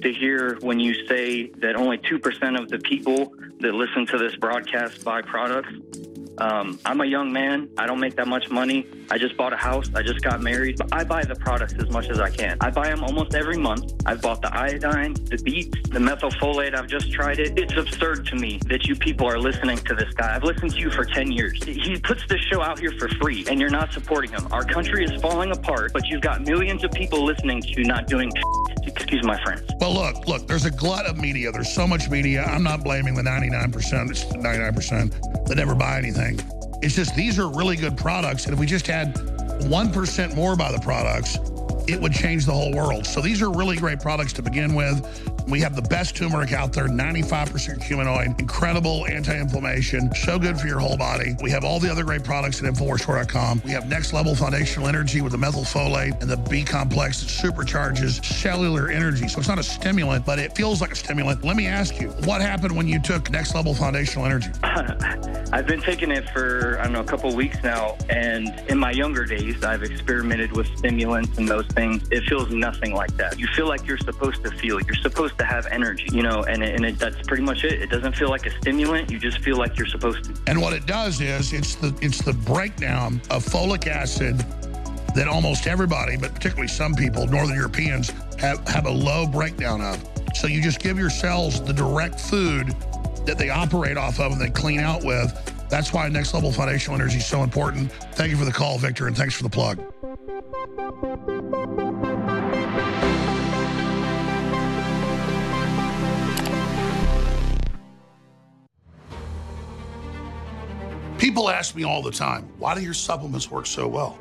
to hear when you say that only 2% of the people that listen to this broadcast buy products. Um, I'm a young man. I don't make that much money. I just bought a house. I just got married. But I buy the products as much as I can. I buy them almost every month. I've bought the iodine, the beets, the methylfolate. I've just tried it. It's absurd to me that you people are listening to this guy. I've listened to you for 10 years. He puts this show out here for free, and you're not supporting him. Our country is falling apart, but you've got millions of people listening to you not doing excuse my friends. Well, look, look, there's a glut of media. There's so much media. I'm not blaming the 99%, it's the 99% that never buy anything. It's just these are really good products. And if we just had 1% more by the products, it would change the whole world. So these are really great products to begin with. We have the best turmeric out there, 95% curcuminoid, incredible anti-inflammation, so good for your whole body. We have all the other great products at InfoWarsStore.com. We have next level foundational energy with the methylfolate and the B complex that supercharges cellular energy. So it's not a stimulant, but it feels like a stimulant. Let me ask you, what happened when you took next level foundational energy? I've been taking it for, I don't know, a couple of weeks now. And in my younger days, I've experimented with stimulants and those things. It feels nothing like that. You feel like you're supposed to feel. You're supposed to have energy, you know, and, and it, that's pretty much it. It doesn't feel like a stimulant. You just feel like you're supposed to. And what it does is it's the it's the breakdown of folic acid that almost everybody, but particularly some people, Northern Europeans, have, have a low breakdown of. So you just give your cells the direct food that they operate off of and they clean out with. That's why next level financial energy is so important. Thank you for the call, Victor, and thanks for the plug. People ask me all the time, why do your supplements work so well?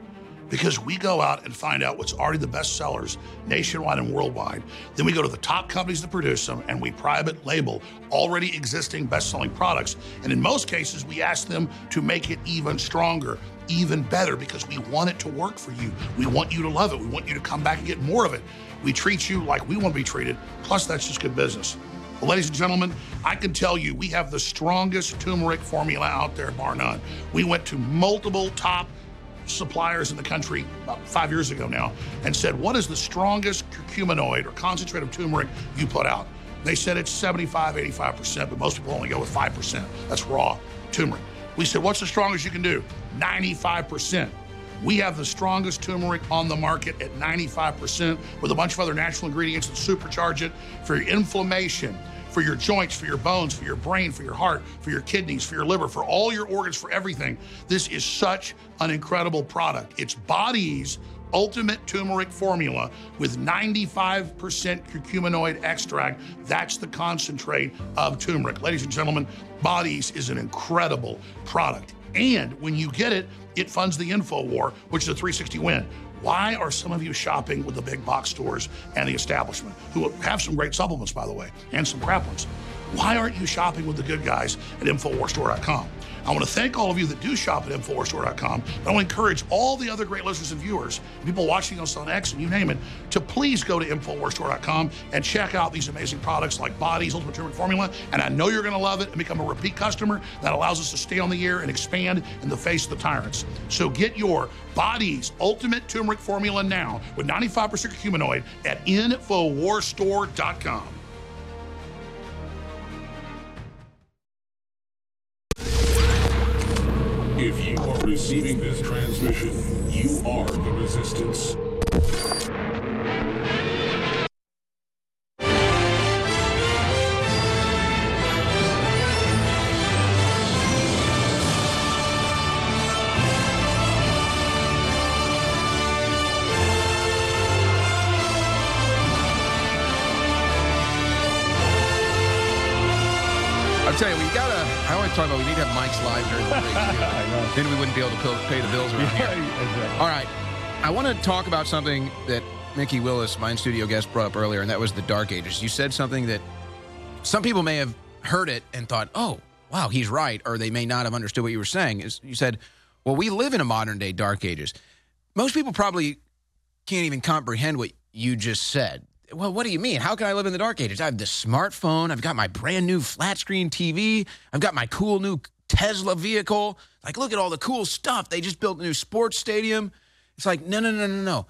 because we go out and find out what's already the best sellers nationwide and worldwide. Then we go to the top companies that produce them and we private label already existing best selling products. And in most cases, we ask them to make it even stronger, even better, because we want it to work for you. We want you to love it. We want you to come back and get more of it. We treat you like we want to be treated. Plus, that's just good business. Well, ladies and gentlemen, I can tell you we have the strongest turmeric formula out there, bar none. We went to multiple top suppliers in the country about five years ago now and said, What is the strongest curcuminoid or concentrate of turmeric you put out? They said it's 75, 85%, but most people only go with 5%. That's raw turmeric. We said, What's the strongest you can do? 95%. We have the strongest turmeric on the market at 95% with a bunch of other natural ingredients that supercharge it for your inflammation, for your joints, for your bones, for your brain, for your heart, for your kidneys, for your liver, for all your organs, for everything. This is such an incredible product. It's Body's ultimate turmeric formula with 95% curcuminoid extract. That's the concentrate of turmeric. Ladies and gentlemen, Bodies is an incredible product. And when you get it, it funds the info war, which is a 360 win. Why are some of you shopping with the big box stores and the establishment, who have some great supplements, by the way, and some crap ones? Why aren't you shopping with the good guys at InfoWarsStore.com? I want to thank all of you that do shop at InfoWarsStore.com. But I want to encourage all the other great listeners and viewers, people watching us on X and you name it, to please go to InfoWarsStore.com and check out these amazing products like Body's Ultimate Turmeric Formula. And I know you're going to love it and become a repeat customer. That allows us to stay on the air and expand in the face of the tyrants. So get your Body's Ultimate Turmeric Formula now with 95% curcuminoid at InfoWarsStore.com. receiving this transmission, you are the resistance. I'll tell you, we gotta. I always talk about we need to have pay- the bills around here. All right. I want to talk about something that Mikki Willis, my studio guest, brought up earlier, and that was the Dark Ages. You said something that some people may have heard it and thought, oh, wow, he's right, or they may not have understood what you were saying. Is You said, well, we live in a modern day Dark Ages. Most people probably can't even comprehend what you just said. Well, what do you mean? How can I live in the dark ages? I have this smartphone. I've got my brand new flat screen TV. I've got my cool new Tesla vehicle. Like, look at all the cool stuff. They just built a new sports stadium. It's like, no, no, no, no, no.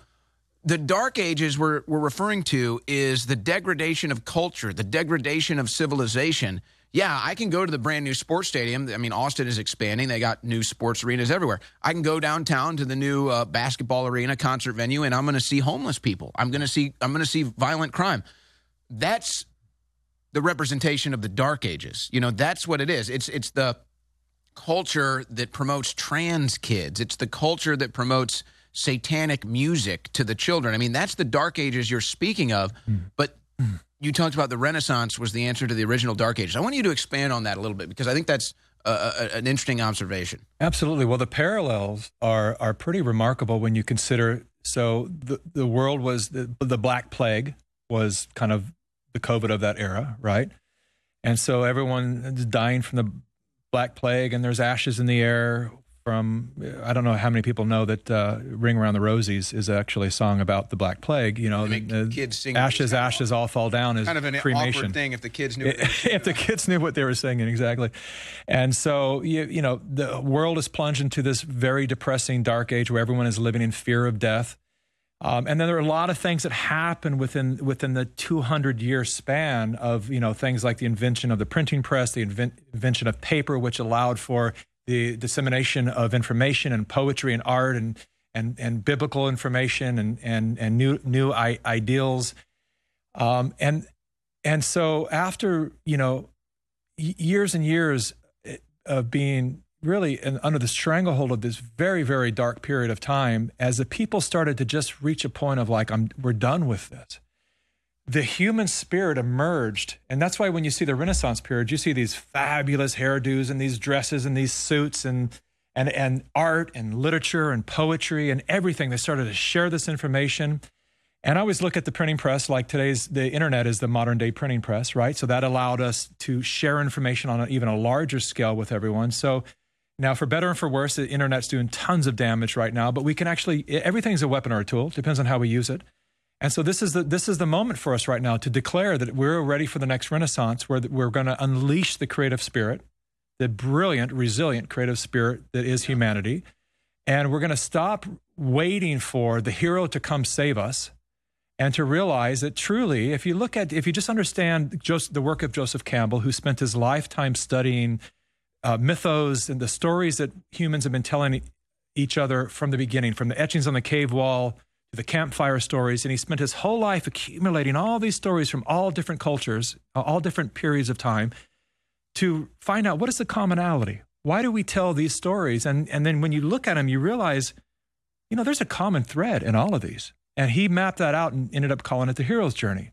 The dark ages we're, we're referring to is the degradation of culture, the degradation of civilization. Yeah, I can go to the brand new sports stadium. I mean, Austin is expanding. They got new sports arenas everywhere. I can go downtown to the new uh, basketball arena, concert venue, and I'm going to see homeless people. I'm going to see I'm going to see violent crime. That's the representation of the dark ages. You know, that's what it is. It's it's the culture that promotes trans kids. It's the culture that promotes satanic music to the children. I mean, that's the dark ages you're speaking of. Hmm. But you talked about the Renaissance was the answer to the original dark ages. I want you to expand on that a little bit because I think that's a, an interesting observation. Absolutely. Well, the parallels are are pretty remarkable when you consider. So the the world was the the Black Plague was kind of the COVID of that era, right? And so everyone is dying from the Black Plague, and there's ashes in the air. From I don't know how many people know that uh, "Ring Around the Rosies" is actually a song about the Black Plague. You know, the- kids sing- ashes, ashes, all fall down is Kind of an cremation awkward thing if the kids knew. what they were if the kids knew what they were singing exactly and so you, you know the world is plunged into this very depressing dark age where everyone is living in fear of death um, and then there are a lot of things that happen within within the 200 year span of you know things like the invention of the printing press the invent, invention of paper which allowed for the dissemination of information and poetry and art and and, and biblical information and and and new new I- ideals. Um, and and so after you know years and years eh, of being really in, under the stranglehold of this very very dark period of time as the people started to just reach a point of like I'm we're done with this the human spirit emerged and that's why when you see the renaissance period you see these fabulous hairdos and these dresses and these suits and and, and art and literature and poetry and everything. They started to share this information. And I always look at the printing press like today's, the internet is the modern day printing press, right? So that allowed us to share information on a, even a larger scale with everyone. So now, for better and for worse, the internet's doing tons of damage right now, but we can actually, everything's a weapon or a tool, depends on how we use it. And so this is the this is the moment for us right now to declare that we're ready for the next renaissance where we're going to unleash the creative spirit, the brilliant, resilient creative spirit that is humanity, and we're going to stop waiting for the hero to come save us and to realize that truly if you look at if you just understand Joseph, the work of Joseph Campbell who spent his lifetime studying uh, mythos and the stories that humans have been telling each other from the beginning from the etchings on the cave wall to the campfire stories. And he spent his whole life accumulating all these stories from all different cultures, uh, all different periods of time to find out what is the commonality? Why do we tell these stories? And, and then when you look at them, you realize, you know, there's a common thread in all of these. And he mapped that out and ended up calling it the hero's journey.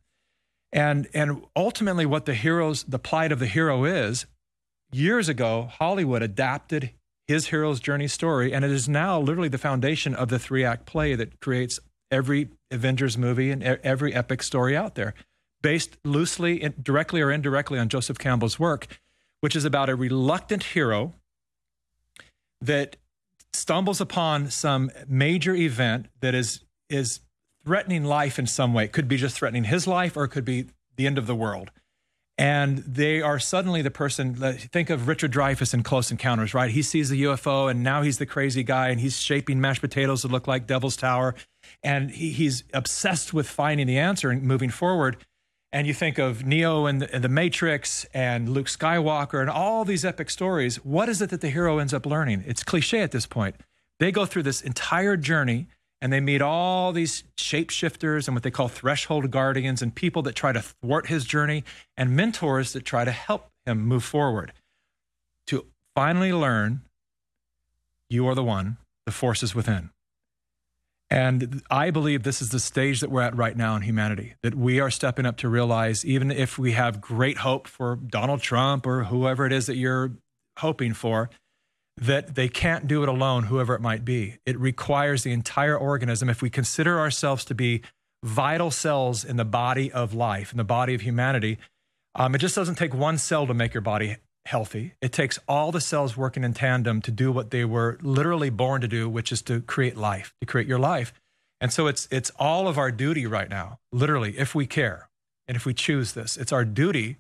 And, and ultimately, what the hero's, the plight of the hero is, years ago, Hollywood adapted his hero's journey story, and it is now literally the foundation of the three act play that creates every Avengers movie and every epic story out there, based loosely, directly or indirectly on Joseph Campbell's work, which is about a reluctant hero that stumbles upon some major event that is is threatening life in some way. It could be just threatening his life, or it could be the end of the world and they are suddenly the person think of richard dreyfuss in close encounters right? He sees the ufo and now he's the crazy guy and he's shaping mashed potatoes to look like devil's tower. And he, he's obsessed with finding the answer and moving forward. And you think of neo and the, and the matrix and luke skywalker and all these epic stories. What is it that the hero ends up learning? It's cliche at this point. They go through this entire journey and they meet all these shapeshifters and what they call threshold guardians and people that try to thwart his journey and mentors that try to help him move forward to finally learn you are the one the force is within. And i believe this is the stage that we're at right now in humanity that we are stepping up to realize even if we have great hope for donald trump or whoever it is that you're hoping for that they can't do it alone, whoever it might be. It requires the entire organism. If we consider ourselves to be vital cells in the body of life, in the body of humanity, um, it just doesn't take one cell to make your body healthy. It takes all the cells working in tandem to do what they were literally born to do, which is to create life, to create your life. And so it's it's all of our duty right now, literally, if we care and if we choose this. It's our duty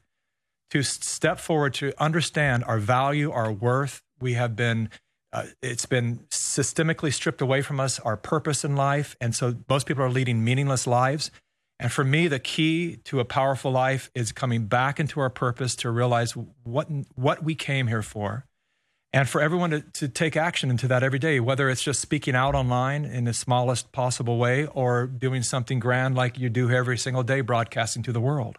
to step forward to understand our value, our worth, we have been uh, it's been systemically stripped away from us our purpose in life. And so most people are leading meaningless lives. And for me the key to a powerful life is coming back into our purpose to realize what what we came here for. And for everyone to, to take action into that every day whether it's just speaking out online in the smallest possible way or doing something grand like you do every single day broadcasting to the world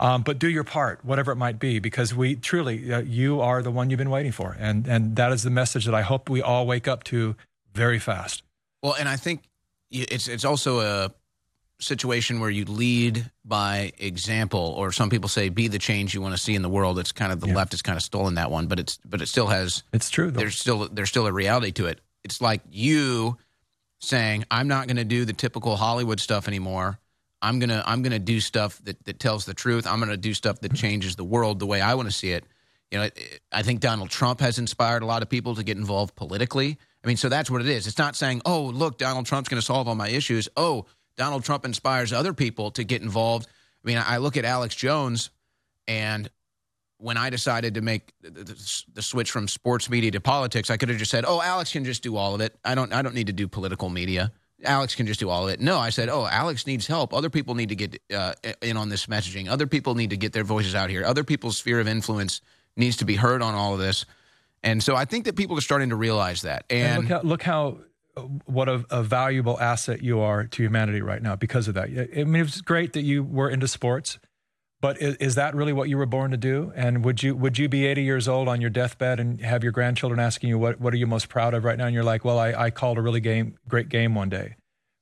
um, but do your part, whatever it might be, because we truly, uh, you are the one you've been waiting for. And, and that is the message that I hope we all wake up to very fast. Well, and I think it's, it's also a situation where you lead by example, or some people say be the change you want to see in the world. It's kind of the yeah. left has kind of stolen that one, but it's, but it still has, it's true. Though. There's still, there's still a reality to it. It's like you saying, I'm not going to do the typical Hollywood stuff anymore. I'm gonna I'm gonna do stuff that that tells the truth. I'm gonna do stuff that changes the world the way I want to see it. You know, I think Donald Trump has inspired a lot of people to get involved politically. I mean, so that's what it is. It's not saying, "Oh, look, Donald Trump's going to solve all my issues." Oh, Donald Trump inspires other people to get involved. I mean, I look at Alex Jones, and when I decided to make the, switch from sports media to politics, I could have just said, "Oh, Alex can just do all of it. I don't. I don't need to do political media." Alex can just do all of it. No, I said, oh, Alex needs help. Other people need to get uh, in on this messaging. Other people need to get their voices out here. Other people's sphere of influence needs to be heard on all of this. And so I think that people are starting to realize that. And, and look how, look how uh, what a, a, valuable asset you are to humanity right now because of that. I mean, it's great that you were into sports, but is, is, that really what you were born to do? And would you would you be 80 years old on your deathbed and have your grandchildren asking you what what are you most proud of right now? And you're like, well, I, I called a really game great game one day.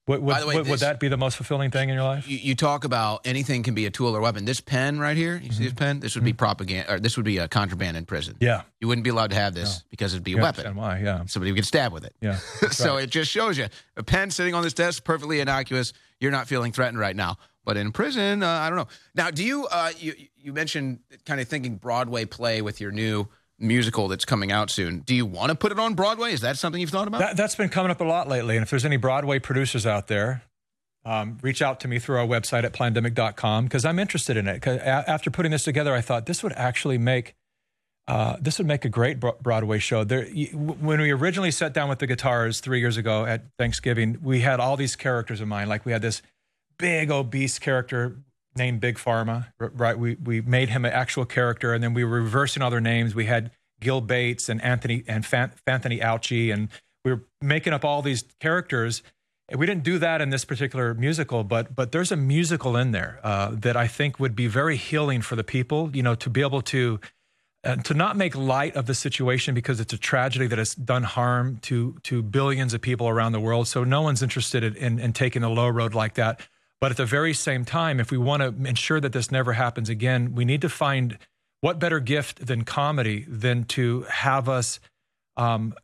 Would, would, By the way, would, would that be the most fulfilling thing in your life? You, you talk about anything can be a tool or weapon. This pen right here, you see this pen? This would be propaganda, or this would be a contraband in prison. Mm-hmm. Yeah. You wouldn't be allowed to have this because it'd be a You weapon. understand why? Yeah. Somebody would get stabbed with it. Yeah. so it just shows you a pen sitting on this desk, perfectly innocuous. You're not feeling threatened right now. But in prison, uh, I don't know. Now, do you, uh, you you mentioned kind of thinking Broadway play with your new musical that's coming out soon. Do you want to put it on Broadway? Is that something you've thought about? That, that's been coming up a lot lately. And if there's any Broadway producers out there, um, reach out to me through our website at plandemic.com because I'm interested in it. after putting this together, I thought this would actually make uh, this would make a great Broadway show. There, when we originally sat down with the guitars three years ago at Thanksgiving, we had all these characters in mind. Like we had this big obese character named Big Pharma, right? We we made him an actual character, and then we were reversing other names. We had Gil Bates and Anthony and Anthony Ouchie, and we were making up all these characters. We didn't do that in this particular musical, but but there's a musical in there uh, that I think would be very healing for the people. You know, to be able to uh, to not make light of the situation because it's a tragedy that has done harm to to billions of people around the world. So no one's interested in, in, in taking the low road like that. But at the very same time, if we want to ensure that this never happens again, we need to find what better gift than comedy than to have us um,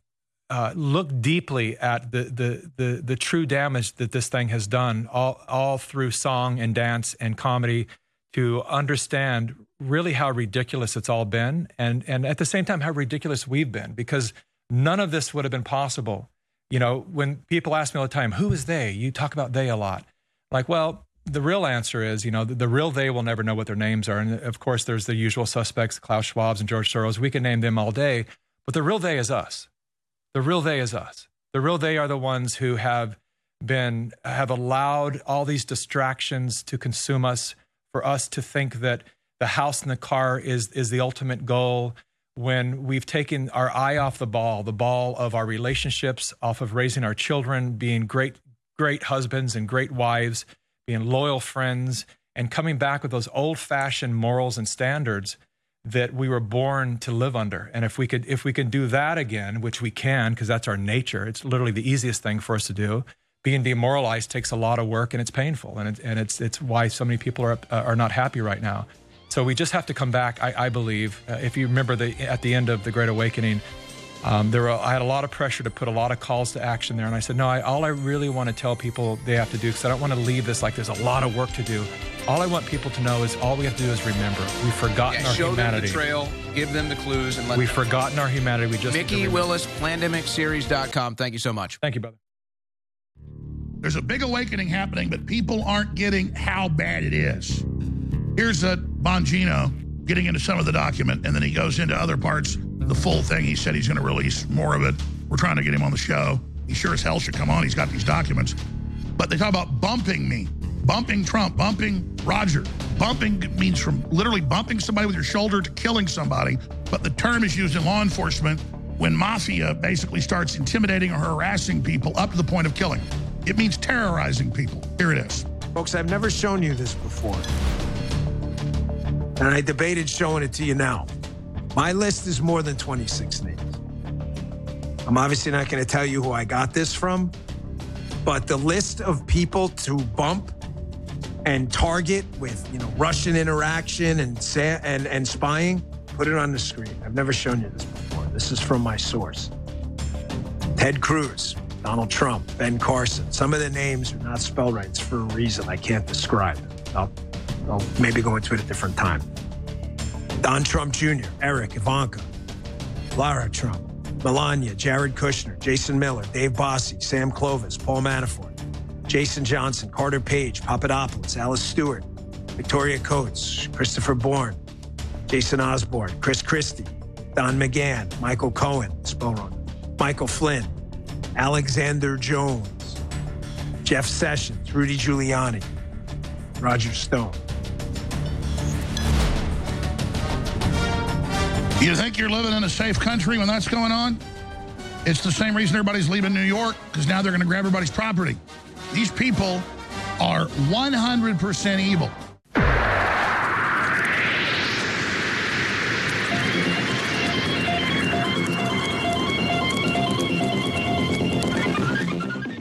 uh, look deeply at the, the the the true damage that this thing has done, all all through song and dance and comedy, to understand really how ridiculous it's all been, and and at the same time how ridiculous we've been, because none of this would have been possible. You know, when people ask me all the time, "Who is they?" You talk about they a lot. Like, well, the real answer is, you know, the, the real they will never know what their names are, and of course, there's the usual suspects, Klaus Schwab's and George Soros. We can name them all day, but the real they is us. The real they is us. The real they are the ones who have been have allowed all these distractions to consume us for us to think that the house and the car is is the ultimate goal when we've taken our eye off the ball, the ball of our relationships, off of raising our children, being great great husbands and great wives, being loyal friends and coming back with those old-fashioned morals and standards that we were born to live under. And if we could if we can do that again, which we can because that's our nature, it's literally the easiest thing for us to do. Being demoralized takes a lot of work and it's painful, and it's and it's it's why so many people are uh, are not happy right now. So we just have to come back. I, I believe. Uh, if you remember the at the end of the Great Awakening, um, there were, I had a lot of pressure to put a lot of calls to action there, and I said, no. I, all I really want to tell people they have to do, because I don't want to leave this like there's a lot of work to do. All I want people to know is all we have to do is remember we've forgotten Yeah, our show humanity. them the trail, give them the clues, and let We've them forgotten our humanity. We just need to Mikki remember. Willis, plandemicseries.com. Thank you so much. Thank you, brother. There's a big awakening happening, but people aren't getting how bad it is. Here's a Bongino getting into some of the document, and then he goes into other parts. The full thing, he said he's going to release more of it. We're trying to get him on the show. He sure as hell should come on. He's got these documents. But they talk about bumping me, bumping Trump, bumping Roger. Bumping means from literally bumping somebody with your shoulder to killing somebody. But the term is used in law enforcement when mafia basically starts intimidating or harassing people up to the point of killing. It means terrorizing people. Here it is. Folks, I've never shown you this before. And I debated showing it to you now. My list is more than 26 names. I'm obviously not going to tell you who I got this from, but the list of people to bump and target with, you know, Russian interaction and and and spying, put it on the screen. I've never shown you this before. This is from my source. Ted Cruz, Donald Trump, Ben Carson. Some of the names are not spelled right. It's for a reason I can't describe. I'll, I'll maybe go into it at a different time. Don Trump Jr., Eric, Ivanka, Lara Trump, Melania, Jared Kushner, Jason Miller, Dave Bossie, Sam Clovis, Paul Manafort, Jason Johnson, Carter Page, Papadopoulos, Alice Stewart, Victoria Coates, Christopher Bourne, Jason Osborne, Chris Christie, Don McGahn, Michael Cohen, spell Michael Flynn, Alexander Jones, Jeff Sessions, Rudy Giuliani, Roger Stone. You think you're living in a safe country when that's going on? It's the same reason everybody's leaving New York, because now they're going to grab everybody's property. These people are 100% evil.